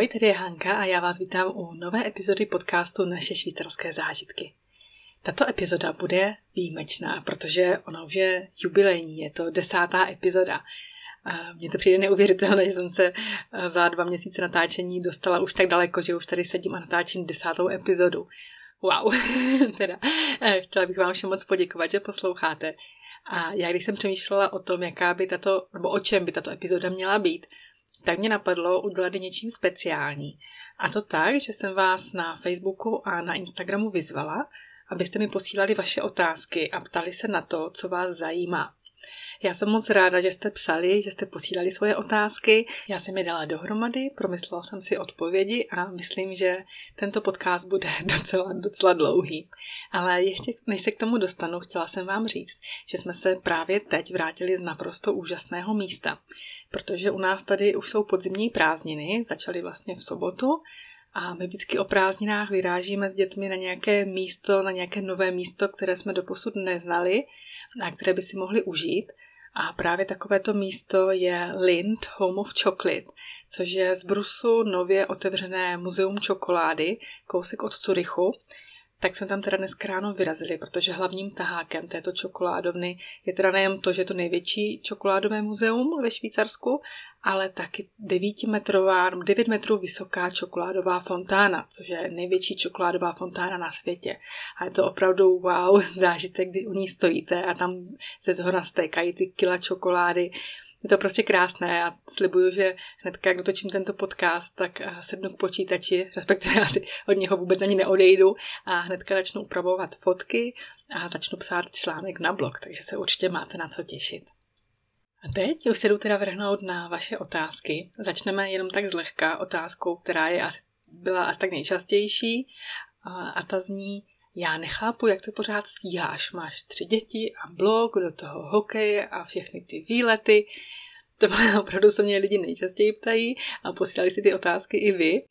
Ahoj, tady je Hanka a já vás vítám u nové epizody podcastu Naše švýcarské zážitky. Tato epizoda bude výjimečná, protože ona už je jubilejní, je to desátá epizoda. Mně to přijde neuvěřitelné, že jsem se za dva měsíce natáčení dostala už tak daleko, že už tady sedím a natáčím desátou epizodu. Wow, teda eh, chtěla bych vám všem moc poděkovat, že posloucháte. A já když jsem přemýšlela o tom, jaká by tato, nebo o čem by tato epizoda měla být, tak mě napadlo udělat něčím speciální. A to tak, že jsem vás na Facebooku a na Instagramu vyzvala, abyste mi posílali vaše otázky a ptali se na to, co vás zajímá. Já jsem moc ráda, že jste psali, že jste posílali svoje otázky. Já jsem je dala dohromady, promyslela jsem si odpovědi a myslím, že tento podcast bude docela, docela dlouhý. Ale ještě než se k tomu dostanu, chtěla jsem vám říct, že jsme se právě teď vrátili z naprosto úžasného místa. Protože u nás tady už jsou podzimní prázdniny, začaly vlastně v sobotu a my vždycky o prázdninách vyrážíme s dětmi na nějaké místo, na nějaké nové místo, které jsme doposud neznali a které by si mohli užít. A právě takovéto místo je Lind Home of Chocolate, což je z Brusu nově otevřené muzeum čokolády, kousek od Curychu tak jsme tam teda dneska ráno vyrazili, protože hlavním tahákem této čokoládovny je teda nejen to, že je to největší čokoládové muzeum ve Švýcarsku, ale taky 9-metrová, 9 metrů vysoká čokoládová fontána, což je největší čokoládová fontána na světě. A je to opravdu wow zážitek, když u ní stojíte a tam ze zhora stékají ty kila čokolády je to prostě krásné a slibuju, že hned jak dotočím tento podcast, tak eh, sednu k počítači, respektive asi od něho vůbec ani neodejdu a hnedka začnu upravovat fotky a začnu psát článek na blog, takže se určitě máte na co těšit. A teď už se jdu teda vrhnout na vaše otázky. Začneme jenom tak zlehka otázkou, která je asi, byla asi tak nejčastější a, a ta zní, já nechápu, jak to pořád stíháš. Máš tři děti a blog, do toho hokeje a všechny ty výlety. To opravdu se mě lidi nejčastěji ptají a posílali si ty otázky i vy.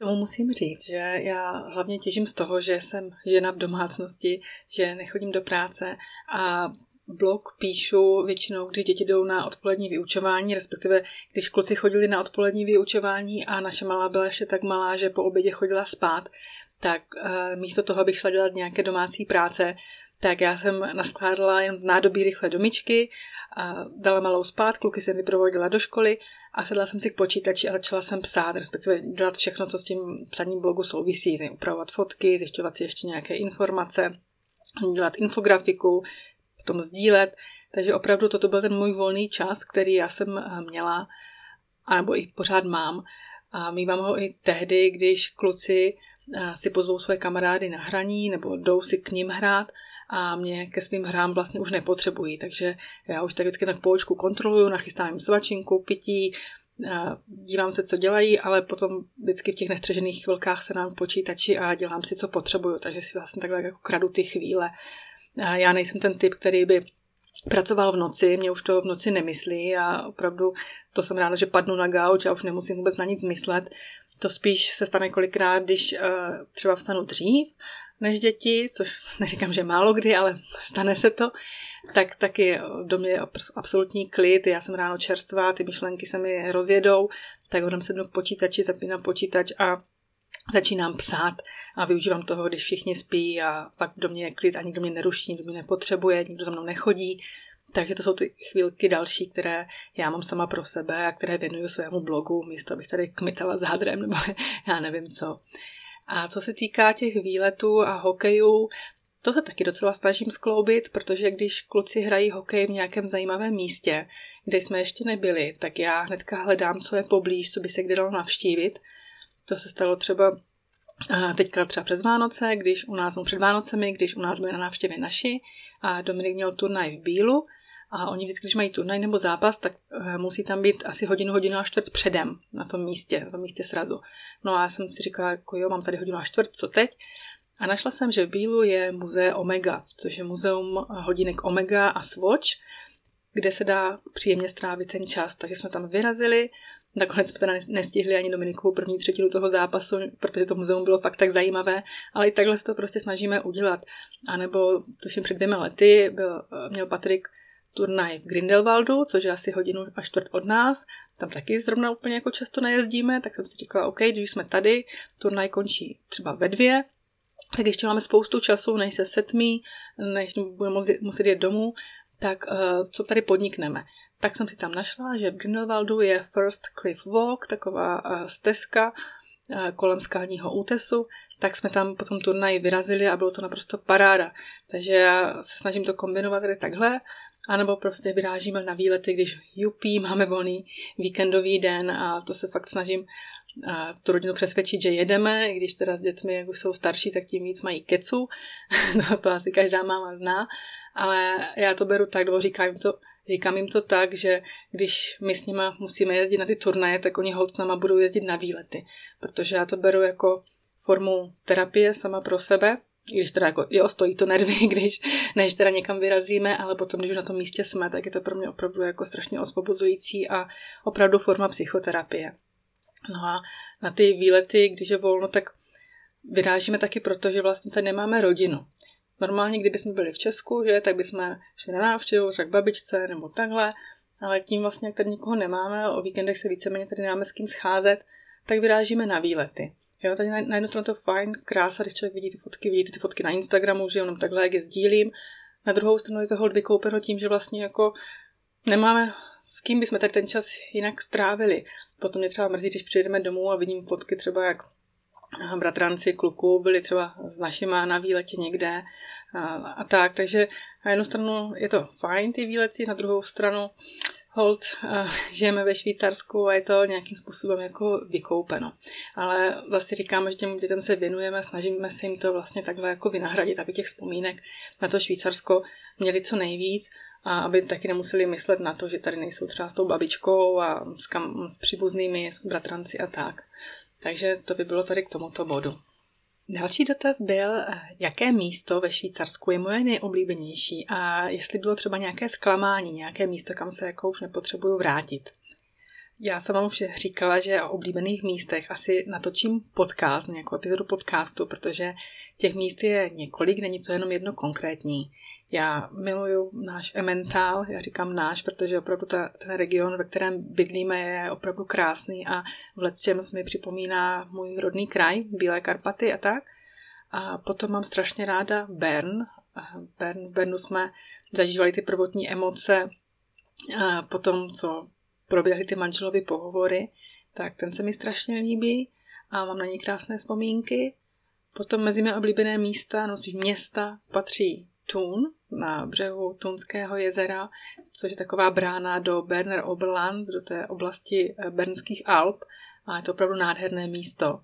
Tomu musím říct, že já hlavně těžím z toho, že jsem žena v domácnosti, že nechodím do práce a blog píšu většinou, když děti jdou na odpolední vyučování, respektive když kluci chodili na odpolední vyučování a naše malá byla ještě tak malá, že po obědě chodila spát, tak uh, místo toho, abych šla dělat nějaké domácí práce, tak já jsem naskládala jen nádobí rychle do myčky, a dala malou spát, kluky jsem vyprovodila do školy a sedla jsem si k počítači a začala jsem psát, respektive dělat všechno, co s tím psaním blogu souvisí, upravovat fotky, zjišťovat si ještě nějaké informace, dělat infografiku, potom sdílet. Takže opravdu toto byl ten můj volný čas, který já jsem eh, měla, anebo i pořád mám. A mývám ho i tehdy, když kluci si pozvou své kamarády na hraní nebo jdou si k ním hrát a mě ke svým hrám vlastně už nepotřebují, takže já už tak vždycky tak poučku kontroluju, nachystám jim svačinku, pití, dívám se, co dělají, ale potom vždycky v těch nestřežených chvilkách se nám počítači a dělám si, co potřebuju, takže si vlastně takhle jako kradu ty chvíle. Já nejsem ten typ, který by pracoval v noci, mě už to v noci nemyslí a opravdu to jsem ráda, že padnu na gauč a už nemusím vůbec na nic myslet. To spíš se stane kolikrát, když uh, třeba vstanu dřív než děti, což neříkám, že málo kdy, ale stane se to, tak taky do mě je absolutní klid, já jsem ráno čerstvá, ty myšlenky se mi rozjedou, tak hodem sednu k počítači, zapínám počítač a začínám psát a využívám toho, když všichni spí a pak do mě je klid a nikdo mě neruší, nikdo mě nepotřebuje, nikdo za mnou nechodí, takže to jsou ty chvílky další, které já mám sama pro sebe a které věnuju svému blogu, místo abych tady kmitala zádrem nebo já nevím co. A co se týká těch výletů a hokejů, to se taky docela snažím skloubit, protože když kluci hrají hokej v nějakém zajímavém místě, kde jsme ještě nebyli, tak já hnedka hledám, co je poblíž, co by se kde dalo navštívit. To se stalo třeba teďka třeba přes Vánoce, když u nás, před Vánocemi, když u nás byly na návštěvě naši a Dominik měl turnaj v Bílu a oni vždycky, když mají turnaj nebo zápas, tak eh, musí tam být asi hodinu, hodinu a čtvrt předem na tom místě, na tom místě srazu. No a já jsem si říkala, jako jo, mám tady hodinu a čtvrt, co teď? A našla jsem, že v Bílu je muze Omega, což je muzeum hodinek Omega a Swatch, kde se dá příjemně strávit ten čas. Takže jsme tam vyrazili, Nakonec jsme teda nestihli ani Dominikovu první třetinu toho zápasu, protože to muzeum bylo fakt tak zajímavé, ale i takhle se to prostě snažíme udělat. A nebo tuším před dvěma lety byl, měl Patrik turnaj v Grindelwaldu, což je asi hodinu a čtvrt od nás. Tam taky zrovna úplně jako často nejezdíme, tak jsem si říkala, OK, když jsme tady, turnaj končí třeba ve dvě, tak ještě máme spoustu času, než se setmí, než budeme muset jít domů, tak uh, co tady podnikneme. Tak jsem si tam našla, že v Grindelwaldu je First Cliff Walk, taková uh, stezka uh, kolem skalního útesu, tak jsme tam po tom turnaji vyrazili a bylo to naprosto paráda. Takže já se snažím to kombinovat tady takhle, anebo prostě vyrážíme na výlety, když jupí, máme volný víkendový den a to se fakt snažím a tu rodinu přesvědčit, že jedeme, i když teda s dětmi, jak už jsou starší, tak tím víc mají kecu, to asi každá máma zná, ale já to beru tak, nebo říkám jim to, říkám jim to tak, že když my s nima musíme jezdit na ty turnaje, tak oni hold s náma budou jezdit na výlety, protože já to beru jako formu terapie sama pro sebe, když teda jako, jo, stojí to nervy, když, než teda někam vyrazíme, ale potom, když už na tom místě jsme, tak je to pro mě opravdu jako strašně osvobozující a opravdu forma psychoterapie. No a na ty výlety, když je volno, tak vyrážíme taky proto, že vlastně tady nemáme rodinu. Normálně, kdybychom byli v Česku, že, tak bychom šli na návštěvu, řekl babičce nebo takhle, ale tím vlastně, jak tady nikoho nemáme, o víkendech se víceméně tady nemáme s kým scházet, tak vyrážíme na výlety. Jo, tady na, na jednu stranu to fajn, krása, když člověk vidí ty fotky, vidíte ty fotky na Instagramu, že jenom takhle, jak je sdílím. Na druhou stranu je to hold vykoupeno tím, že vlastně jako nemáme s kým bychom tady ten čas jinak strávili. Potom mě třeba mrzí, když přijedeme domů a vidím fotky třeba, jak bratranci kluků byli třeba s našima na výletě někde a, a tak. Takže na jednu stranu je to fajn ty výlety, na druhou stranu hold, žijeme ve Švýcarsku a je to nějakým způsobem jako vykoupeno. Ale vlastně říkáme, že těm dětem se věnujeme, snažíme se jim to vlastně takhle jako vynahradit, aby těch vzpomínek na to Švýcarsko měli co nejvíc a aby taky nemuseli myslet na to, že tady nejsou třeba s tou babičkou a s, kam, s příbuznými, s bratranci a tak. Takže to by bylo tady k tomuto bodu. Další dotaz byl, jaké místo ve Švýcarsku je moje nejoblíbenější a jestli bylo třeba nějaké zklamání, nějaké místo, kam se jako už nepotřebuju vrátit. Já jsem vám už říkala, že o oblíbených místech asi natočím podcast, nějakou epizodu podcastu, protože těch míst je několik, není to jenom jedno konkrétní. Já miluju náš Emmental, já říkám náš, protože opravdu ta, ten region, ve kterém bydlíme, je opravdu krásný a v letčem mi připomíná můj rodný kraj, Bílé Karpaty a tak. A potom mám strašně ráda Bern. Bern v Bernu jsme zažívali ty prvotní emoce a potom, co proběhly ty manželovy pohovory, tak ten se mi strašně líbí a mám na něj krásné vzpomínky. Potom mezi mé oblíbené místa, no města, patří Thun na břehu Tunského jezera, což je taková brána do Berner Oberland, do té oblasti eh, Bernských Alp. A je to opravdu nádherné místo.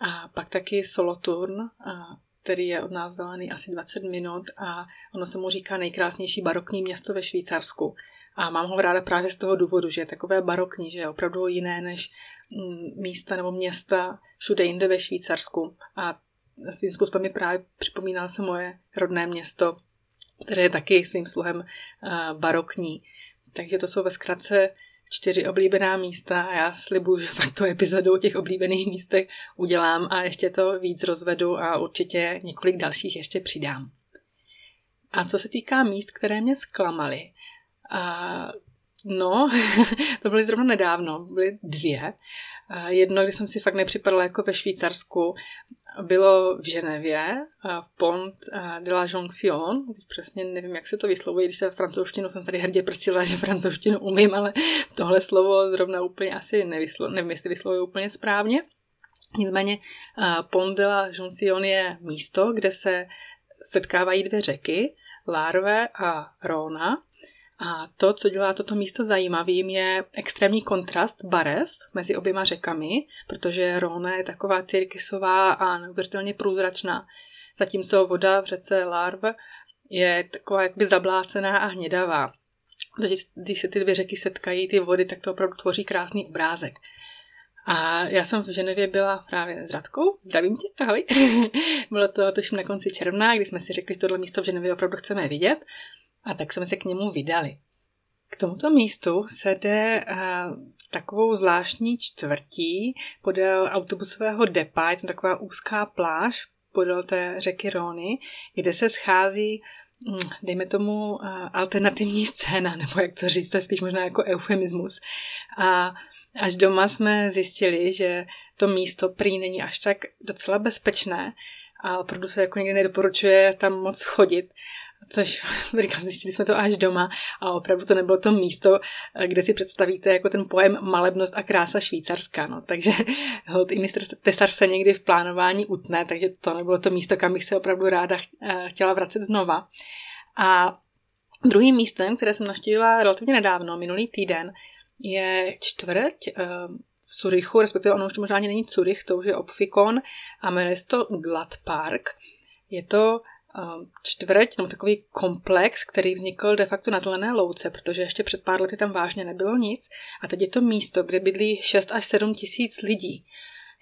A pak taky Solothurn, který je od nás vzdálený asi 20 minut a ono se mu říká nejkrásnější barokní město ve Švýcarsku. A mám ho ráda právě z toho důvodu, že je takové barokní, že je opravdu jiné než mm, místa nebo města všude jinde ve Švýcarsku. A svým způsobem mi právě připomíná se moje rodné město, které je taky svým sluhem barokní. Takže to jsou ve zkratce čtyři oblíbená místa a já slibuju, že fakt tu epizodu o těch oblíbených místech udělám a ještě to víc rozvedu a určitě několik dalších ještě přidám. A co se týká míst, které mě zklamaly, a no, to byly zrovna nedávno, byly dvě. Jedno, kdy jsem si fakt nepřipadala jako ve Švýcarsku, bylo v Ženevě, v Pont de la Jonction. Teď přesně nevím, jak se to vyslovuje, když se francouzštinu jsem tady hrdě prsila, že francouzštinu umím, ale tohle slovo zrovna úplně asi nevyslo, nevím, jestli vyslovuji úplně správně. Nicméně Pont de la Jonction je místo, kde se setkávají dvě řeky, Larve a Rona. A to, co dělá toto místo zajímavým, je extrémní kontrast barev mezi oběma řekami, protože Rhône je taková tyrkysová a neuvěřitelně průzračná, zatímco voda v řece Larve je taková jakby zablácená a hnědavá. Takže když se ty dvě řeky setkají, ty vody, tak to opravdu tvoří krásný obrázek. A já jsem v Ženevě byla právě s Radkou. Zdravím tě, ahoj. Bylo to tuším na konci června, kdy jsme si řekli, že tohle místo v Ženevě opravdu chceme vidět. A tak jsme se k němu vydali. K tomuto místu se jde uh, takovou zvláštní čtvrtí podél autobusového depa, je to taková úzká pláž podél té řeky Rony, kde se schází mm, dejme tomu, alternativní scéna, nebo jak to říct, to je spíš možná jako eufemismus. A až doma jsme zjistili, že to místo prý není až tak docela bezpečné a opravdu se jako někdy nedoporučuje tam moc chodit, což říkám, zjistili jsme to až doma a opravdu to nebylo to místo, kde si představíte jako ten pojem malebnost a krása švýcarská. No. Takže hold, i mistr Tesar se někdy v plánování utne, takže to nebylo to místo, kam bych se opravdu ráda eh, chtěla vracet znova. A druhým místem, které jsem navštívila relativně nedávno, minulý týden, je čtvrť eh, v Curychu, respektive ono už to možná ani není Curych, to už je Opfikon a jmenuje se to Gladpark. Je to čtvrť, nebo takový komplex, který vznikl de facto na zelené louce, protože ještě před pár lety tam vážně nebylo nic a teď je to místo, kde bydlí 6 až 7 tisíc lidí.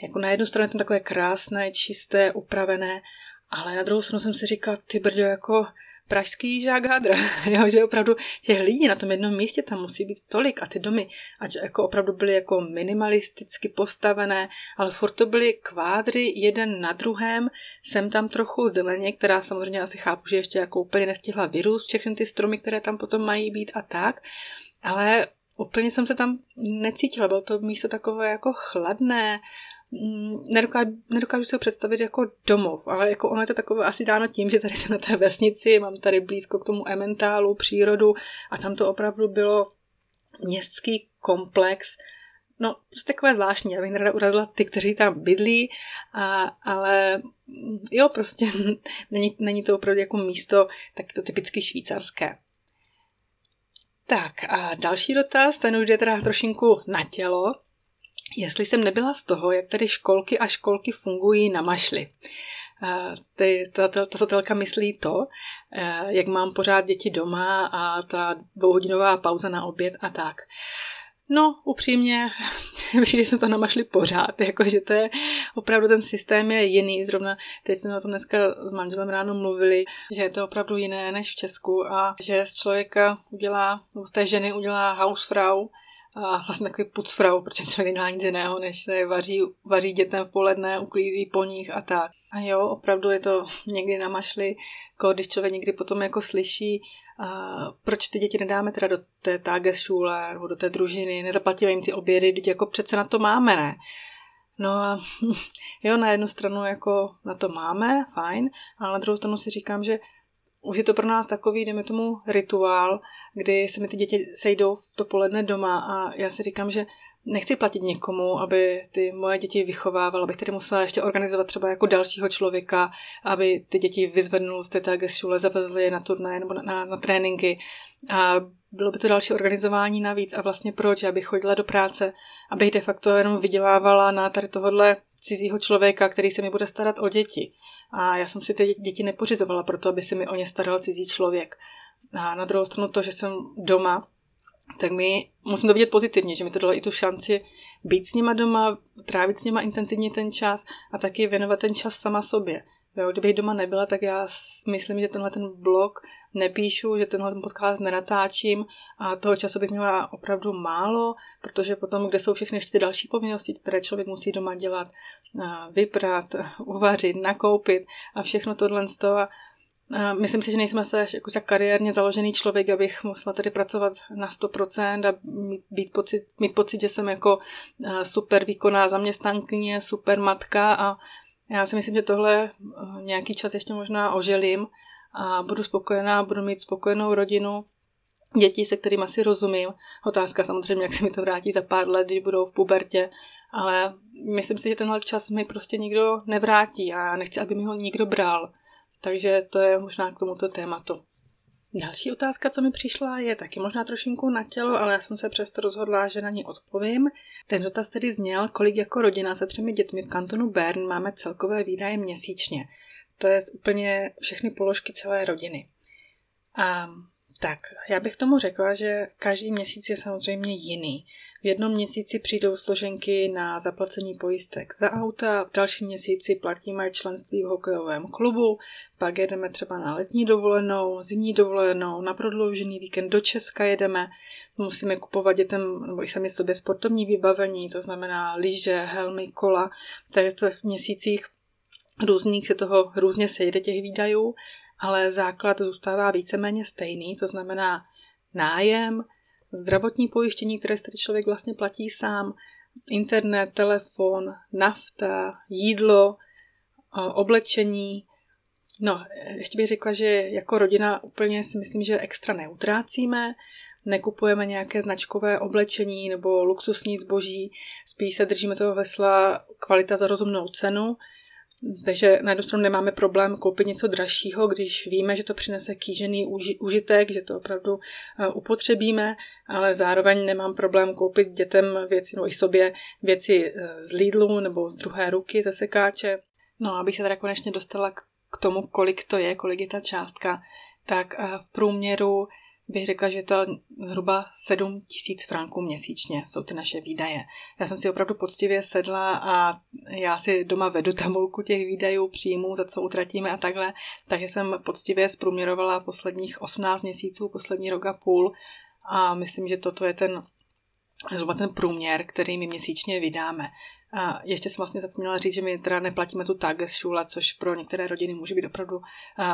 Jako na jednu stranu je to takové krásné, čisté, upravené, ale na druhou stranu jsem si říkal, ty brďo, jako pražský žák hadr, jo, že opravdu těch lidí na tom jednom místě tam musí být tolik a ty domy, ať jako opravdu byly jako minimalisticky postavené, ale furt to byly kvádry jeden na druhém, jsem tam trochu zeleně, která samozřejmě asi chápu, že ještě jako úplně nestihla vyrůst všechny ty stromy, které tam potom mají být a tak, ale úplně jsem se tam necítila, bylo to místo takové jako chladné, nedokážu, nedokážu si ho představit jako domov, ale jako ono je to takové asi dáno tím, že tady jsem na té vesnici, mám tady blízko k tomu ementálu, přírodu a tam to opravdu bylo městský komplex, no prostě takové zvláštní, abych nerada urazila ty, kteří tam bydlí, a, ale jo, prostě není, není to opravdu jako místo tak to typicky švýcarské. Tak a další dotaz, ten už jde teda trošinku na tělo, jestli jsem nebyla z toho, jak tady školky a školky fungují na mašli. Ty, ta, ta, ta satelka myslí to, jak mám pořád děti doma a ta dvouhodinová pauza na oběd a tak. No, upřímně, že jsme to namašli pořád, jakože to je, opravdu ten systém je jiný, zrovna teď jsme o tom dneska s manželem ráno mluvili, že je to opravdu jiné než v Česku a že z člověka udělá, z té ženy udělá hausfrau, a vlastně takový pucfrau, protože člověk nedělá nic jiného, než se vaří, vaří dětem v poledne, uklízí po nich a tak. A jo, opravdu je to někdy na mašli, jako když člověk někdy potom jako slyší, a proč ty děti nedáme teda do té Tagesschule nebo do té družiny, nezaplatíme jim ty obědy, teď jako přece na to máme, ne? No a jo, na jednu stranu jako na to máme, fajn, ale na druhou stranu si říkám, že už je to pro nás takový, jdeme tomu, rituál, kdy se mi ty děti sejdou v to poledne doma a já si říkám, že nechci platit někomu, aby ty moje děti vychovával, abych tedy musela ještě organizovat třeba jako dalšího člověka, aby ty děti vyzvednul z té šule, zavezli je na turné nebo na, na, na tréninky. A bylo by to další organizování navíc. A vlastně proč? Abych chodila do práce, abych de facto jenom vydělávala na tady tohohle cizího člověka, který se mi bude starat o děti. A já jsem si ty děti nepořizovala proto, aby si mi o ně staral cizí člověk. A na druhou stranu to, že jsem doma, tak mi musím to vidět pozitivně, že mi to dalo i tu šanci být s nima doma, trávit s nima intenzivně ten čas a taky věnovat ten čas sama sobě. Jo, kdybych doma nebyla, tak já myslím, že tenhle ten blog nepíšu, že tenhle ten podcast nenatáčím a toho času bych měla opravdu málo, protože potom, kde jsou všechny ještě další povinnosti, které člověk musí doma dělat, vyprat, uvařit, nakoupit a všechno tohle z toho. A myslím si, že nejsem asi jako tak kariérně založený člověk, abych musela tady pracovat na 100% a mít, být pocit, mít pocit, že jsem jako super výkonná zaměstnankyně, super matka a já si myslím, že tohle nějaký čas ještě možná oželím a budu spokojená, budu mít spokojenou rodinu, děti, se kterými asi rozumím. Otázka samozřejmě, jak se mi to vrátí za pár let, když budou v pubertě, ale myslím si, že tenhle čas mi prostě nikdo nevrátí a já nechci, aby mi ho nikdo bral. Takže to je možná k tomuto tématu. Další otázka, co mi přišla, je taky možná trošinku na tělo, ale já jsem se přesto rozhodla, že na ní odpovím. Ten dotaz tedy zněl, kolik jako rodina se třemi dětmi v kantonu Bern máme celkové výdaje měsíčně. To je úplně všechny položky celé rodiny. A tak, já bych tomu řekla, že každý měsíc je samozřejmě jiný. V jednom měsíci přijdou složenky na zaplacení pojistek za auta, v dalším měsíci platíme členství v hokejovém klubu, pak jedeme třeba na letní dovolenou, zimní dovolenou, na prodloužený víkend do Česka jedeme, musíme kupovat dětem nebo i sami sobě sportovní vybavení, to znamená lyže, helmy, kola, takže to v měsících různých se toho různě sejde těch výdajů ale základ zůstává víceméně stejný, to znamená nájem, zdravotní pojištění, které si člověk vlastně platí sám, internet, telefon, nafta, jídlo, oblečení. No, ještě bych řekla, že jako rodina úplně si myslím, že extra neutrácíme, nekupujeme nějaké značkové oblečení nebo luxusní zboží, spíš se držíme toho vesla kvalita za rozumnou cenu, takže na jednu stranu nemáme problém koupit něco dražšího, když víme, že to přinese kýžený užitek, že to opravdu eh, upotřebíme, ale zároveň nemám problém koupit dětem věci, no i sobě věci eh, z Lidlu nebo z druhé ruky, ze sekáče. No, abych se teda konečně dostala k tomu, kolik to je, kolik je ta částka, tak eh, v průměru bych řekla, že to zhruba 7 tisíc franků měsíčně jsou ty naše výdaje. Já jsem si opravdu poctivě sedla a já si doma vedu tabulku těch výdajů, příjmů, za co utratíme a takhle, takže jsem poctivě zprůměrovala posledních 18 měsíců, poslední rok a půl a myslím, že toto je ten zhruba ten průměr, který my měsíčně vydáme. A ještě jsem vlastně zapomněla říct, že my teda neplatíme tu Tagesschule, což pro některé rodiny může být opravdu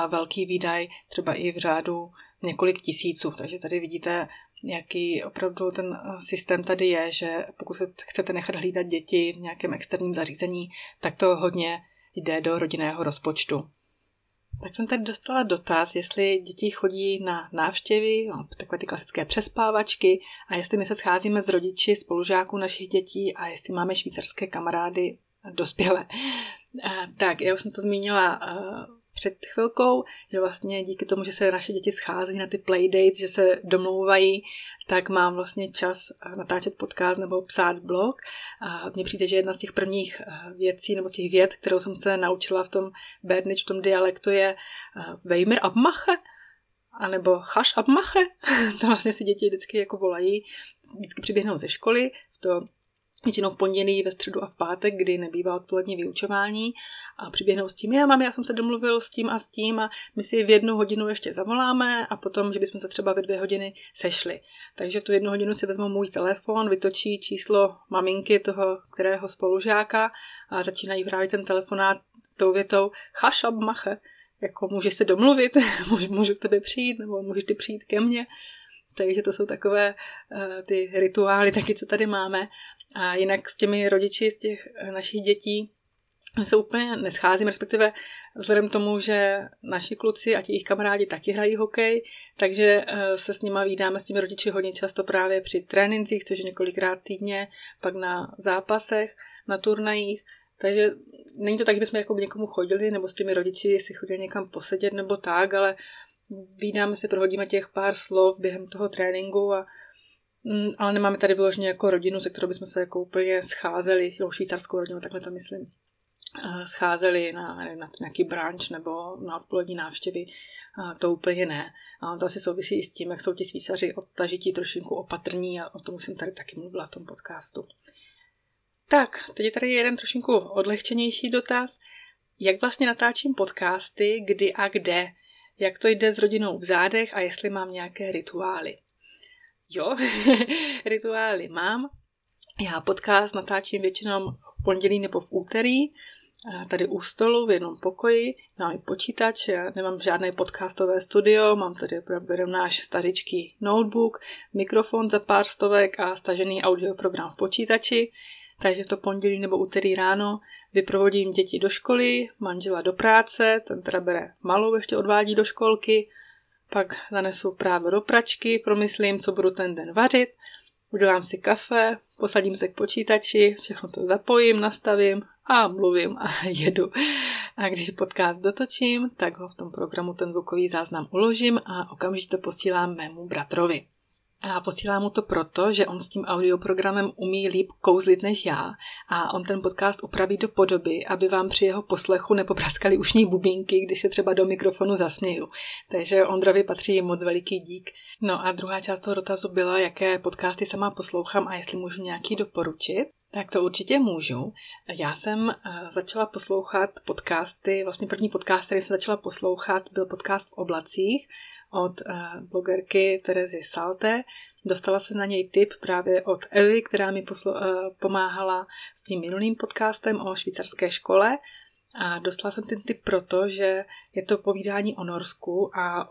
velký výdaj, třeba i v řádu několik tisíců. Takže tady vidíte, jaký opravdu ten systém tady je, že pokud chcete nechat hlídat děti v nějakém externím zařízení, tak to hodně jde do rodinného rozpočtu. Tak jsem tady dostala dotaz, jestli děti chodí na návštěvy, no, takové ty klasické přespávačky a jestli my se scházíme s rodiči, spolužáků našich dětí a jestli máme švýcarské kamarády dospělé. Tak, já už jsem to zmínila před chvilkou, že vlastně díky tomu, že se naše děti schází na ty playdates, že se domlouvají, tak mám vlastně čas natáčet podcast nebo psát blog. A mně přijde, že jedna z těch prvních eh, věcí nebo z těch věd, kterou jsem se naučila v tom Bernich, v tom dialektu je eh, Weimer abmache, anebo Chaš abmache. to vlastně si děti vždycky jako volají, vždycky přiběhnou ze školy, to většinou v pondělí, ve středu a v pátek, kdy nebývá odpolední vyučování a přiběhnou s tím, já mám, já jsem se domluvil s tím a s tím a my si v jednu hodinu ještě zavoláme a potom, že bychom se třeba ve dvě hodiny sešli. Takže v tu jednu hodinu si vezmu můj telefon, vytočí číslo maminky toho, kterého spolužáka a začínají vrávit ten telefonát tou větou chašab mache, jako můžeš se domluvit, můžu, můžu k tebe přijít, nebo můžeš ty přijít ke mně. Takže to jsou takové uh, ty rituály taky, co tady máme. A jinak s těmi rodiči z těch eh, našich dětí se úplně nescházím, respektive vzhledem k tomu, že naši kluci a ti jejich kamarádi taky hrají hokej, takže eh, se s nimi vídáme s těmi rodiči hodně často právě při trénincích, což je několikrát týdně, pak na zápasech, na turnajích. Takže není to tak, že bychom jako k někomu chodili, nebo s těmi rodiči si chodili někam posedět nebo tak, ale vídáme se, prohodíme těch pár slov během toho tréninku a Mm, ale nemáme tady vyloženě jako rodinu, se kterou bychom se jako úplně scházeli, švýcarskou rodinu, takhle to myslím, scházeli na, na nějaký branč nebo na odpolední návštěvy, to úplně ne. A to asi souvisí i s tím, jak jsou ti Švýcaři odtažití trošinku opatrní a o tom už jsem tady taky mluvila v tom podcastu. Tak, teď je tady jeden trošinku odlehčenější dotaz. Jak vlastně natáčím podcasty, kdy a kde? Jak to jde s rodinou v zádech a jestli mám nějaké rituály? Jo, rituály mám. Já podcast natáčím většinou v pondělí nebo v úterý, tady u stolu v jednom pokoji, mám i počítač, já nemám žádné podcastové studio, mám tady opravdu jenom náš staričký notebook, mikrofon za pár stovek a stažený audioprogram v počítači, takže to pondělí nebo úterý ráno vyprovodím děti do školy, manžela do práce, ten teda bere malou, ještě odvádí do školky, pak zanesu právě do pračky, promyslím, co budu ten den vařit, udělám si kafe, posadím se k počítači, všechno to zapojím, nastavím a mluvím a jedu. A když podcast dotočím, tak ho v tom programu ten zvukový záznam uložím a okamžitě to posílám mému bratrovi. A posílám mu to proto, že on s tím audioprogramem umí líp kouzlit než já a on ten podcast upraví do podoby, aby vám při jeho poslechu nepopraskali ušní bubínky, když se třeba do mikrofonu zasměju. Takže Ondrovi patří moc veliký dík. No a druhá část toho dotazu byla, jaké podcasty sama poslouchám a jestli můžu nějaký doporučit. Tak to určitě můžu. Já jsem eh, začala poslouchat podcasty, vlastně první podcast, který jsem začala poslouchat, byl podcast v oblacích od eh, blogerky Terezy Salte. Dostala se na něj tip právě od Evy, která mi poslo- eh, pomáhala s tím minulým podcastem o švýcarské škole. A dostala jsem ten tip proto, že je to povídání o Norsku a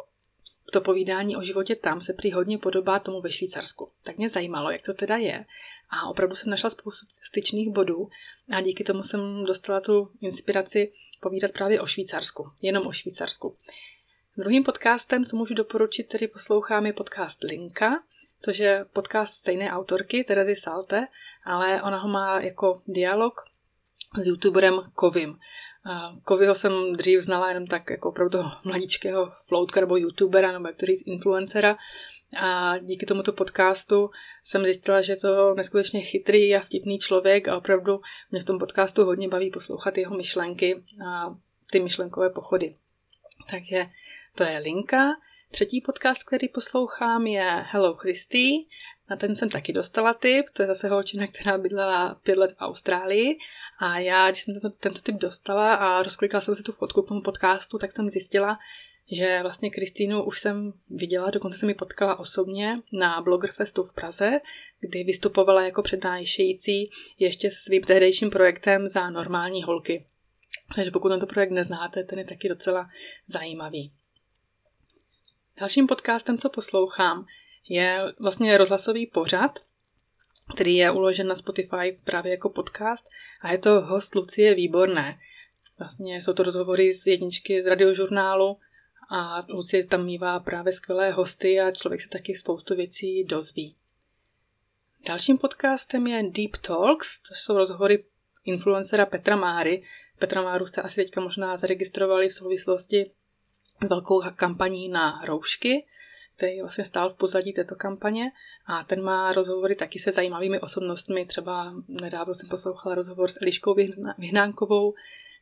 to povídání o životě tam se prý hodně podobá tomu ve Švýcarsku. Tak mě zajímalo, jak to teda je. A opravdu jsem našla spoustu styčných bodů a díky tomu jsem dostala tu inspiraci povídat právě o Švýcarsku. Jenom o Švýcarsku. Druhým podcastem, co můžu doporučit, který poslouchám, je podcast Linka, což je podcast stejné autorky, Terezy Salte, ale ona ho má jako dialog s youtuberem Kovim. Kovyho jsem dřív znala jenom tak jako opravdu toho mladičkého floutka nebo youtubera nebo jak to říct influencera. A díky tomuto podcastu jsem zjistila, že je to neskutečně chytrý a vtipný člověk a opravdu mě v tom podcastu hodně baví poslouchat jeho myšlenky a ty myšlenkové pochody. Takže to je linka. Třetí podcast, který poslouchám, je Hello Christy. Na ten jsem taky dostala tip, to je zase holčina, která bydlela pět let v Austrálii. A já, když jsem tento, tento tip dostala a rozklikala jsem si tu fotku k tomu podcastu, tak jsem zjistila, že vlastně Kristýnu už jsem viděla, dokonce jsem ji potkala osobně na Bloggerfestu v Praze, kdy vystupovala jako přednášející ještě se svým tehdejším projektem za normální holky. Takže pokud tento projekt neznáte, ten je taky docela zajímavý. Dalším podcastem, co poslouchám, je vlastně rozhlasový pořad, který je uložen na Spotify právě jako podcast a je to host Lucie Výborné. Vlastně jsou to rozhovory z jedničky z radiožurnálu a Lucie tam mývá právě skvělé hosty a člověk se taky spoustu věcí dozví. Dalším podcastem je Deep Talks, to jsou rozhovory influencera Petra Máry. Petra Máru jste asi teďka možná zaregistrovali v souvislosti velkou kampaní na roušky, který vlastně stál v pozadí této kampaně a ten má rozhovory taky se zajímavými osobnostmi. Třeba nedávno jsem poslouchala rozhovor s Eliškou Vyhnánkovou,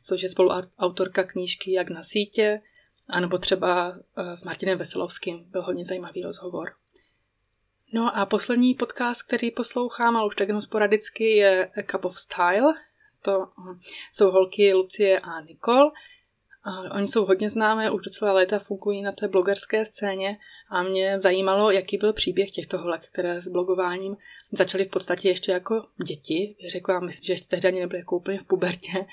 což je spoluautorka knížky Jak na sítě, anebo třeba eh, s Martinem Veselovským. Byl hodně zajímavý rozhovor. No a poslední podcast, který poslouchám, ale už tak jenom sporadicky, je A Cup of Style. To hm, jsou holky Lucie a Nicole. Oni jsou hodně známé, už docela léta fungují na té blogerské scéně a mě zajímalo, jaký byl příběh těchto holek, které s blogováním začaly v podstatě ještě jako děti. Řekla, myslím, že ještě tehdy ani nebyly jako úplně v pubertě.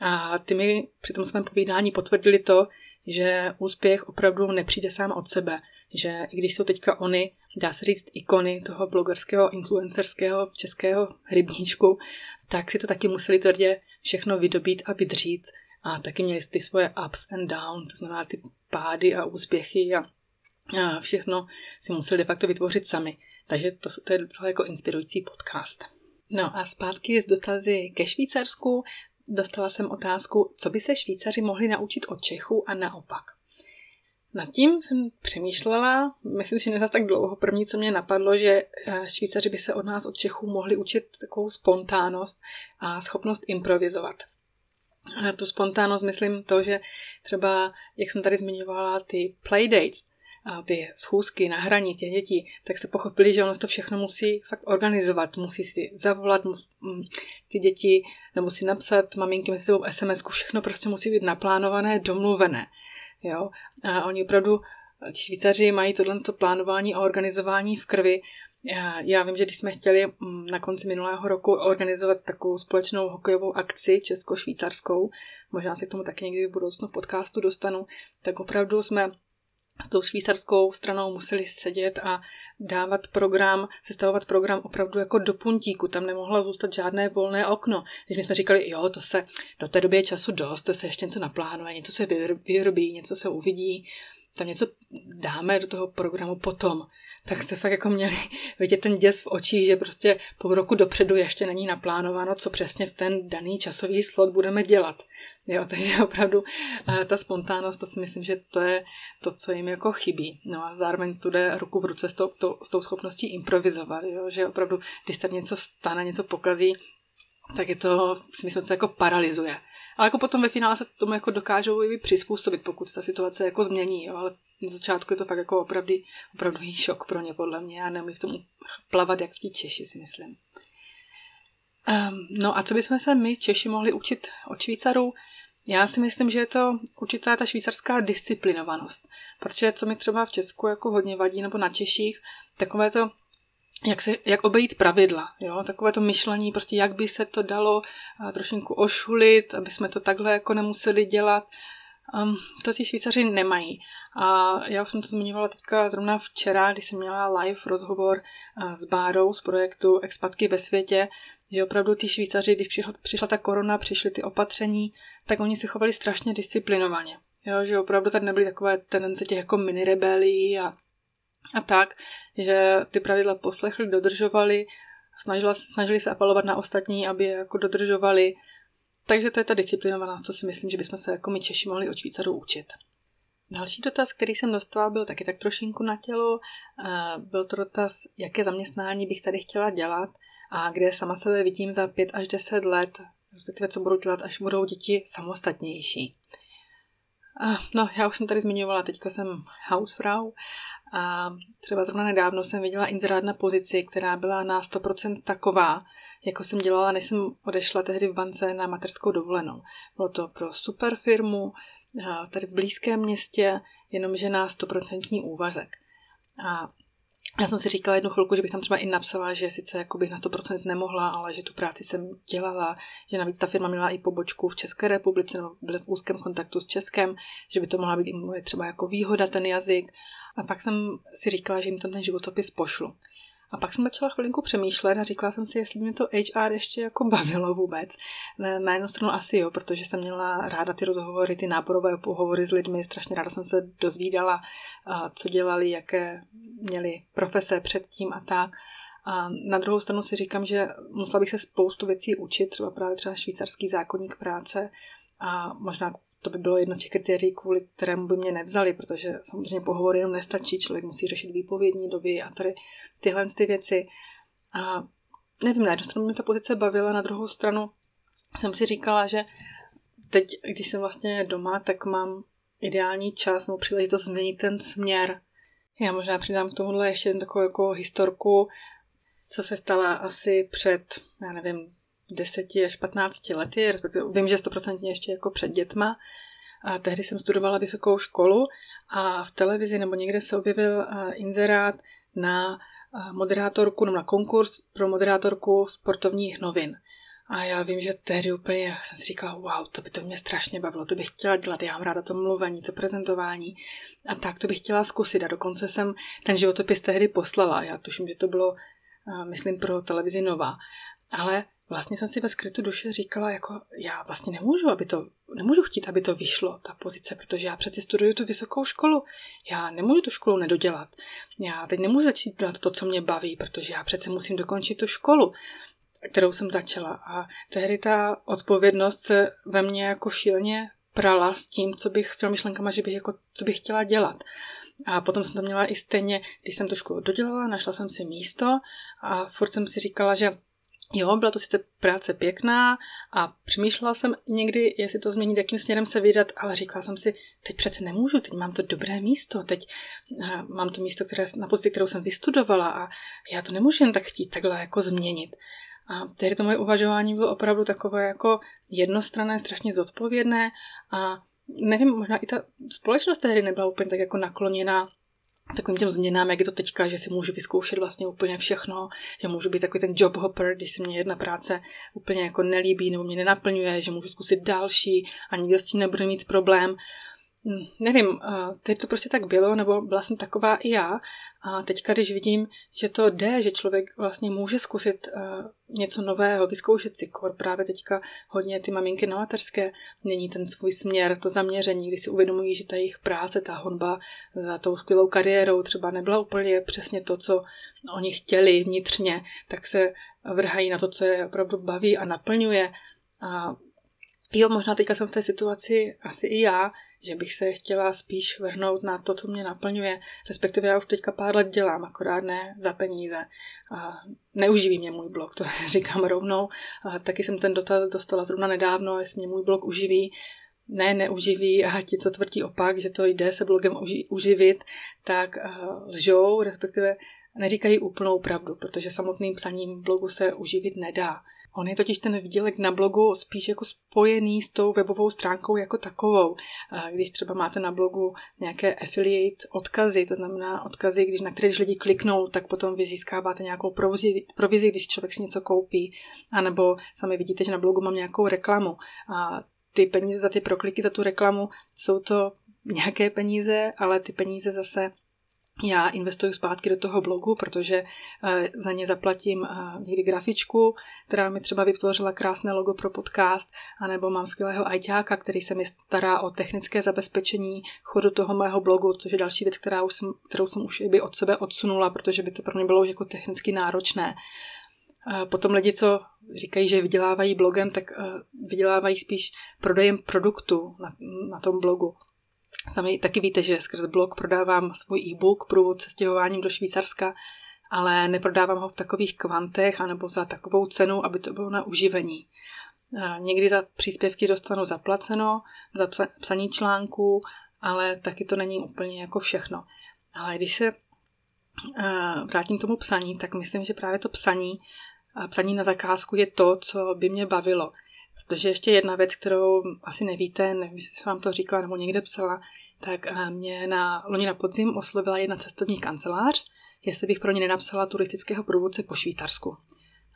A ty mi při tom svém povídání potvrdili to, že úspěch opravdu nepřijde sám od sebe. Že i když jsou teďka oni, dá se říct, ikony toho blogerského, influencerského českého rybníčku, tak si to taky museli tvrdě všechno vydobít a vydřít a taky měli ty svoje ups and downs, to znamená ty pády a úspěchy a, a všechno si museli de facto vytvořit sami. Takže to, to je docela jako inspirující podcast. No a zpátky z dotazy ke Švýcarsku. Dostala jsem otázku, co by se Švýcaři mohli naučit od Čechů a naopak. Nad tím jsem přemýšlela, myslím, že nezas tak dlouho. První, co mě napadlo, že eh, Švýcaři by se od nás, od Čechů, mohli učit takovou spontánnost a schopnost improvizovat. Tu spontánnost myslím to, že třeba, jak jsem tady zmiňovala, ty playdates, a ty schůzky na hraní těch dětí, tak jste pochopili, že ono to všechno musí fakt organizovat. Musí si zavolat ty děti, nebo si napsat maminky mezi sebou sms všechno prostě musí být naplánované, domluvené. Jo? A oni opravdu, ti Švýcaři mají tohle plánování a organizování v krvi já, já vím, že když jsme chtěli mm, na konci minulého roku organizovat takovou společnou hokejovou akci česko-švýcarskou, možná se k tomu taky někdy v budoucnu v podcastu dostanu, tak opravdu jsme s tou švýcarskou stranou museli sedět a dávat program, sestavovat program opravdu jako do puntíku. Tam nemohlo zůstat žádné volné okno. Když my jsme říkali, jo, to se do té doby je času dost, to se ještě něco naplánuje, něco se vyrobí, něco se uvidí, tam něco dáme do toho programu potom tak se fakt jako měli vidět ten děs v očích, že prostě půl roku dopředu ještě není naplánováno, co přesně v ten daný časový slot budeme dělat. Jo, takže opravdu eh, ta spontánnost, to si myslím, že to je to, co jim jako chybí. No a zároveň tu jde ruku v ruce s tou, to, s tou schopností improvizovat, jo, že opravdu, když se něco stane, něco pokazí, tak je to, si myslím, co jako paralizuje. Ale jako potom ve finále se tomu jako dokážou i přizpůsobit, pokud ta situace jako změní, jo, ale na začátku je to fakt jako opravdu, opravdový šok pro ně, podle mě, a neumí v tom plavat jak v tí Češi, si myslím. Um, no a co bychom se my Češi mohli učit od Švýcarů? Já si myslím, že je to určitá ta švýcarská disciplinovanost. Protože co mi třeba v Česku jako hodně vadí, nebo na Češích, takové to jak, se, jak obejít pravidla, jo? takové to myšlení, prostě jak by se to dalo trošinku ošulit, aby jsme to takhle jako nemuseli dělat. Um, to ti Švýcaři nemají. A já jsem to zmiňovala teďka zrovna včera, když jsem měla live rozhovor s Bárou z projektu Expatky ve světě, že opravdu ty Švýcaři, když přišla, přišla ta korona, přišly ty opatření, tak oni se chovali strašně disciplinovaně. Jo, že opravdu tady nebyly takové tendence těch jako mini a, a tak, že ty pravidla poslechli, dodržovali, snažila, snažili se apelovat na ostatní, aby je jako dodržovali. Takže to je ta disciplinovanost, co si myslím, že bychom se jako my Češi mohli od Švýcarů učit. Další dotaz, který jsem dostala, byl taky tak trošinku na tělo. Byl to dotaz, jaké zaměstnání bych tady chtěla dělat a kde sama sebe vidím za 5 až 10 let, respektive co budu dělat, až budou děti samostatnější. No, já už jsem tady zmiňovala, teďka jsem housefrau a třeba zrovna nedávno jsem viděla inzerát na pozici, která byla na 100% taková, jako jsem dělala, než jsem odešla tehdy v bance na mateřskou dovolenou. Bylo to pro super firmu, tady v blízkém městě, jenomže na 100% úvazek. A já jsem si říkala jednu chvilku, že bych tam třeba i napsala, že sice jako bych na 100% nemohla, ale že tu práci jsem dělala, že navíc ta firma měla i pobočku v České republice, nebo byly v úzkém kontaktu s Českem, že by to mohla být i moje třeba jako výhoda ten jazyk. A pak jsem si říkala, že jim tam ten životopis pošlu. A pak jsem začala chvilinku přemýšlet a říkala jsem si, jestli mě to HR ještě jako bavilo vůbec. Na jednu stranu asi jo, protože jsem měla ráda ty rozhovory, ty náborové pohovory s lidmi, strašně ráda jsem se dozvídala, co dělali, jaké měli profese předtím a tak. A na druhou stranu si říkám, že musela bych se spoustu věcí učit, třeba právě třeba švýcarský zákonník práce a možná to by bylo jedno z těch kritérií, kvůli kterému by mě nevzali, protože samozřejmě pohovor jenom nestačí, člověk musí řešit výpovědní doby a tady tyhle ty věci. A nevím, na jednu stranu mě ta pozice bavila, na druhou stranu jsem si říkala, že teď, když jsem vlastně doma, tak mám ideální čas nebo příležitost změnit ten směr. Já možná přidám k tomuhle ještě takovou jako historku, co se stala asi před, já nevím, 10 až 15 lety, respektive vím, že stoprocentně ještě jako před dětma. A tehdy jsem studovala vysokou školu a v televizi nebo někde se objevil inzerát na moderátorku, nebo na konkurs pro moderátorku sportovních novin. A já vím, že tehdy úplně jsem si říkala, wow, to by to mě strašně bavilo, to bych chtěla dělat, já mám ráda to mluvení, to prezentování a tak to bych chtěla zkusit a dokonce jsem ten životopis tehdy poslala, já tuším, že to bylo, myslím, pro televizi Nova. Ale vlastně jsem si ve skrytu duše říkala, jako já vlastně nemůžu, aby to, nemůžu chtít, aby to vyšlo, ta pozice, protože já přeci studuju tu vysokou školu. Já nemůžu tu školu nedodělat. Já teď nemůžu začít dělat to, co mě baví, protože já přece musím dokončit tu školu, kterou jsem začala. A tehdy ta odpovědnost se ve mně jako šíleně prala s tím, co bych s těmi myšlenkama, že bych jako, co bych chtěla dělat. A potom jsem to měla i stejně, když jsem tu školu dodělala, našla jsem si místo a furt jsem si říkala, že Jo, byla to sice práce pěkná a přemýšlela jsem někdy, jestli to změnit, jakým směrem se vydat, ale říkala jsem si, teď přece nemůžu, teď mám to dobré místo, teď uh, mám to místo, které, na pozici, kterou jsem vystudovala a já to nemůžu jen tak chtít takhle jako změnit. A tehdy to moje uvažování bylo opravdu takové jako jednostranné, strašně zodpovědné a nevím, možná i ta společnost tehdy nebyla úplně tak jako nakloněná takovým těm změnám, jak je to teďka, že si můžu vyzkoušet vlastně úplně všechno, že můžu být takový ten job hopper, když se mě jedna práce úplně jako nelíbí nebo mě nenaplňuje, že můžu zkusit další a nikdo s tím nebude mít problém. Hm, nevím, teď to prostě tak bylo, nebo byla jsem taková i já. A teďka, když vidím, že to jde, že člověk vlastně může zkusit něco nového, vyzkoušet si kor, právě teďka hodně ty maminky na mateřské, mění ten svůj směr, to zaměření, kdy si uvědomují, že ta jejich práce, ta honba za tou skvělou kariérou třeba nebyla úplně přesně to, co oni chtěli vnitřně, tak se vrhají na to, co je opravdu baví a naplňuje. A jo, možná teďka jsem v té situaci asi i já, že bych se chtěla spíš vrhnout na to, co mě naplňuje, respektive já už teďka pár let dělám, akorát ne za peníze. A neuživí mě můj blog, to říkám rovnou. A taky jsem ten dotaz dostala zrovna nedávno, jestli mě můj blog uživí. Ne, neuživí a ti, co tvrdí opak, že to jde se blogem uži- uživit, tak uh, lžou, respektive neříkají úplnou pravdu, protože samotným psaním blogu se uživit nedá. On je totiž ten výdělek na blogu spíš jako spojený s tou webovou stránkou jako takovou. Když třeba máte na blogu nějaké affiliate odkazy, to znamená odkazy, když na které když lidi kliknou, tak potom vy získáváte nějakou provizi, provizi když člověk si něco koupí. A nebo sami vidíte, že na blogu mám nějakou reklamu. A ty peníze za ty prokliky, za tu reklamu, jsou to nějaké peníze, ale ty peníze zase já investuju zpátky do toho blogu, protože eh, za ně zaplatím eh, někdy grafičku, která mi třeba vytvořila krásné logo pro podcast, anebo mám skvělého ajťáka, který se mi stará o technické zabezpečení chodu toho mého blogu, což je další věc, která už jsem, kterou jsem už by od sebe odsunula, protože by to pro mě bylo jako technicky náročné. Potom lidi, co říkají, že vydělávají blogem, tak eh, vydělávají spíš prodejem produktu na, na tom blogu. Sami taky víte, že skrz blog prodávám svůj e-book Průvod se stěhováním do Švýcarska, ale neprodávám ho v takových kvantech anebo za takovou cenu, aby to bylo na uživení. Někdy za příspěvky dostanu zaplaceno, za psaní článků, ale taky to není úplně jako všechno. Ale když se vrátím k tomu psaní, tak myslím, že právě to psaní, psaní na zakázku je to, co by mě bavilo. Protože ještě jedna věc, kterou asi nevíte, nevím, jestli jsem vám to říkala nebo někde psala, tak eh, mě na loni na podzim oslovila jedna cestovní kancelář, jestli bych pro ně nenapsala turistického průvodce po Švýcarsku.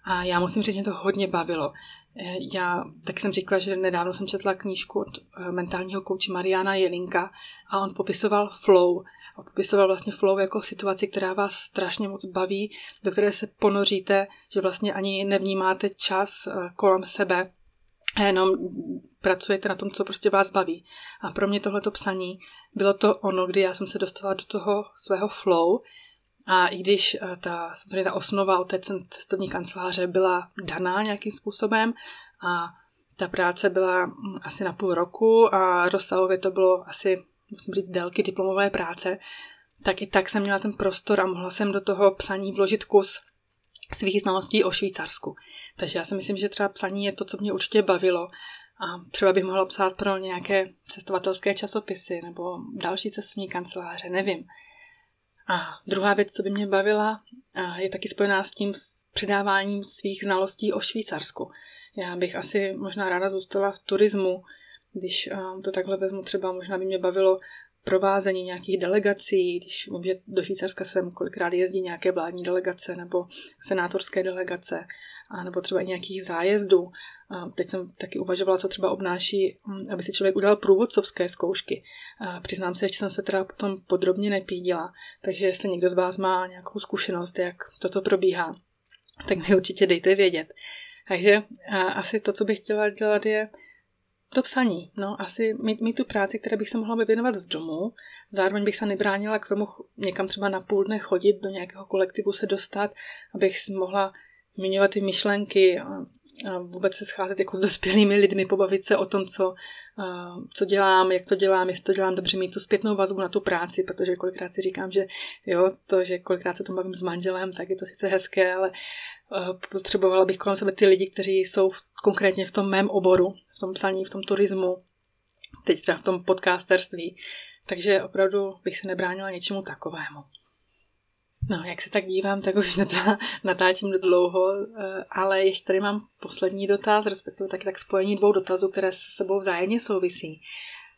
A já musím říct, že mě to hodně bavilo. Eh, já tak jsem říkala, že nedávno jsem četla knížku od eh, mentálního kouče Mariana Jelinka a on popisoval flow. A popisoval vlastně flow jako situaci, která vás strašně moc baví, do které se ponoříte, že vlastně ani nevnímáte čas kolem sebe a jenom pracujete na tom, co prostě vás baví. A pro mě tohleto psaní bylo to ono, kdy já jsem se dostala do toho svého flow a i když eh, ta, samozřejmě ta osnova o té cestovní kanceláře byla daná nějakým způsobem a ta práce byla hm, asi na půl roku a rozsahově to bylo asi, musím říct, délky diplomové práce, tak i tak jsem měla ten prostor a mohla jsem do toho psaní vložit kus svých znalostí o Švýcarsku. Takže já si myslím, že třeba psaní je to, co mě určitě bavilo. A třeba bych mohla psát pro nějaké cestovatelské časopisy nebo další cestovní kanceláře, nevím. A druhá věc, co by mě bavila, je taky spojená s tím předáváním svých znalostí o Švýcarsku. Já bych asi možná ráda zůstala v turismu, když to takhle vezmu, třeba možná by mě bavilo provázení nějakých delegací, když do Švýcarska sem kolikrát jezdí nějaké vládní delegace nebo senátorské delegace, nebo třeba i nějakých zájezdů. Teď jsem taky uvažovala, co třeba obnáší, hm, aby si člověk udělal průvodcovské zkoušky. Přiznám se, ještě jsem se teda potom podrobně nepídila, takže jestli někdo z vás má nějakou zkušenost, jak toto probíhá, tak mi určitě dejte vědět. Takže asi to, co bych chtěla dělat, je to psaní, no, asi mít, mít tu práci, které bych se mohla věnovat z domu, zároveň bych se nebránila k tomu někam třeba na půl dne chodit, do nějakého kolektivu se dostat, abych mohla zmiňovat ty myšlenky a, a vůbec se scházet jako s dospělými lidmi, pobavit se o tom, co, co dělám, jak to dělám, jestli to dělám dobře, mít tu zpětnou vazbu na tu práci, protože kolikrát si říkám, že jo, to, že kolikrát se tom bavím s manželem, tak je to sice hezké, ale potřebovala bych kolem sebe ty lidi, kteří jsou v, konkrétně v tom mém oboru, v tom psaní, v tom turismu, teď třeba v tom podcasterství. Takže opravdu bych se nebránila něčemu takovému. No, jak se tak dívám, tak už natáčím dlouho, eh, ale ještě tady mám poslední dotaz, respektive taky tak spojení dvou dotazů, které se sebou vzájemně souvisí.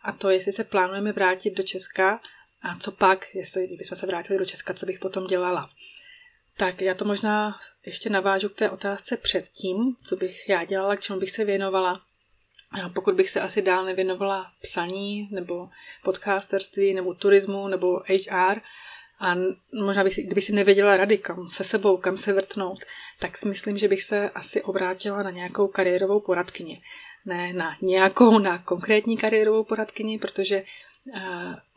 A to, jestli se plánujeme vrátit do Česka a co pak, jestli bychom se vrátili do Česka, co bych potom dělala. Tak já to možná ještě navážu k té otázce předtím, co bych já dělala, k čemu bych se věnovala. Pokud bych se asi dál nevěnovala psaní, nebo podcasterství, nebo turismu, nebo HR, a možná bych, kdybych si nevěděla rady, kam se sebou, kam se vrtnout, tak si myslím, že bych se asi obrátila na nějakou kariérovou poradkyni. Ne na nějakou, na konkrétní kariérovou poradkyni, protože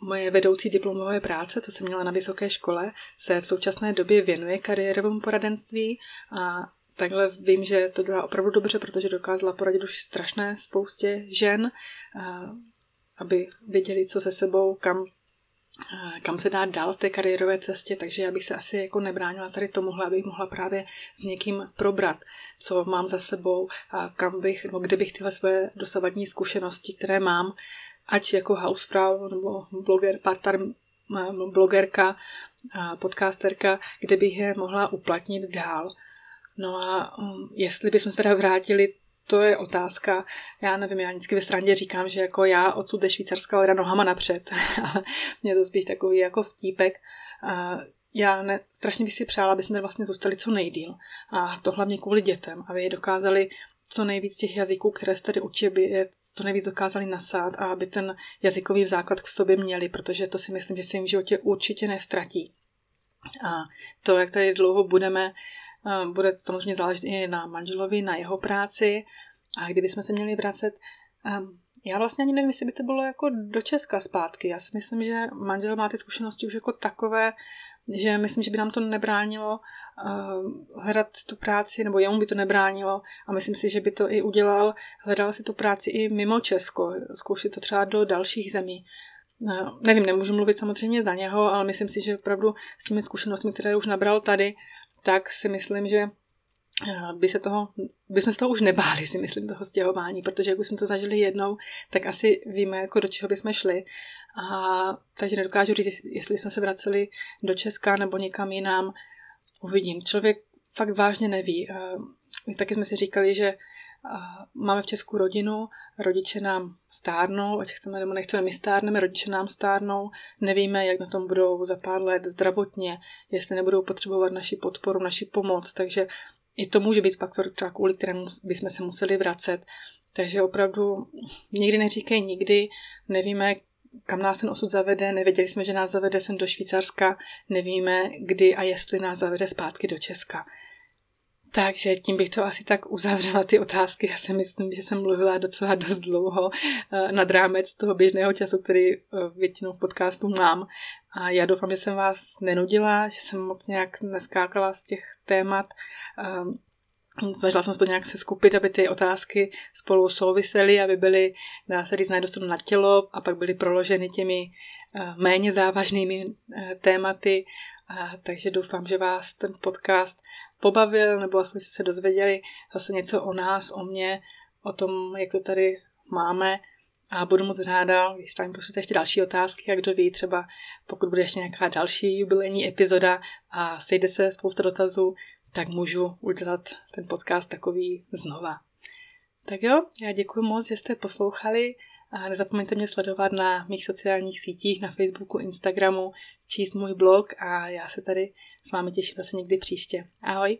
Moje vedoucí diplomové práce, co jsem měla na vysoké škole, se v současné době věnuje kariérovému poradenství a takhle vím, že to dělá opravdu dobře, protože dokázala poradit už strašné spoustě žen, aby věděli, co se sebou, kam kam se dá dál v té kariérové cestě, takže já bych se asi jako nebránila tady tomuhle, abych mohla právě s někým probrat, co mám za sebou a kam bych, nebo kde bych tyhle své dosavadní zkušenosti, které mám, ať jako housefrau nebo bloger, part-time blogerka, podcasterka, kde bych je mohla uplatnit dál. No a um, jestli bychom se teda vrátili, to je otázka. Já nevím, já vždycky ve srandě říkám, že jako já odsud ze Švýcarska ale nohama napřed. Ale mě to spíš takový jako vtípek. Já ne, strašně bych si přála, aby jsme vlastně zůstali co nejdíl. A to hlavně kvůli dětem, aby je dokázali co nejvíc těch jazyků, které se tady učí, aby je co nejvíc dokázali nasát a aby ten jazykový základ k sobě měli, protože to si myslím, že se jim v životě určitě nestratí. A to, jak tady dlouho budeme, bude samozřejmě záležet i na manželovi, na jeho práci a kdybychom se měli vracet, já vlastně ani nevím, jestli by to bylo jako do Česka zpátky. Já si myslím, že manžel má ty zkušenosti už jako takové, že myslím, že by nám to nebránilo uh, hledat tu práci, nebo jemu by to nebránilo a myslím si, že by to i udělal, hledal si tu práci i mimo Česko, zkoušet to třeba do dalších zemí. Uh, nevím, nemůžu mluvit samozřejmě za něho, ale myslím si, že opravdu s těmi zkušenostmi, které už nabral tady, tak si myslím, že by se toho, by jsme se toho už nebáli, si myslím, toho stěhování, protože jak už jsme to zažili jednou, tak asi víme, jako do čeho bychom šli. A takže nedokážu říct, jestli jsme se vraceli do Česka nebo někam jinam. Uvidím. Člověk fakt vážně neví. My taky jsme si říkali, že máme v Česku rodinu, rodiče nám stárnou, ať chceme nebo nechceme, my stárneme, rodiče nám stárnou, nevíme, jak na tom budou za pár let zdravotně, jestli nebudou potřebovat naši podporu, naši pomoc, takže i to může být faktor, třeba kvůli kterému bychom se museli vracet. Takže opravdu nikdy neříkej nikdy, nevíme, kam nás ten osud zavede, nevěděli jsme, že nás zavede sem do Švýcarska, nevíme, kdy a jestli nás zavede zpátky do Česka. Takže tím bych to asi tak uzavřela ty otázky. Já si myslím, že jsem mluvila docela dost dlouho eh, nad rámec toho běžného času, který eh, většinou v podcastu mám. A já doufám, že jsem vás nenudila, že jsem moc nějak neskákala z těch témat. Ehm, snažila jsem se to nějak se skupit, aby ty otázky spolu souvisely, aby byly, dá se říct, najdostanu na tělo a pak byly proloženy těmi eh, méně závažnými tématy. Takže doufám, že vás ten podcast pobavil, nebo aspoň jste se dozvěděli zase něco o nás, o mě, o tom, jak to tady máme. A budu moc ráda, když tam pošlete ještě další otázky a kdo ví, třeba pokud bude ještě nějaká další jubilejní epizoda a sejde se spousta dotazů, tak můžu udělat ten podcast takový znova. Tak jo, já děkuji moc, že jste poslouchali a nezapomeňte mě sledovat na mých sociálních sítích, na Facebooku, Instagramu, číst můj blog a já se tady s vámi těším zase někdy příště. Ahoj!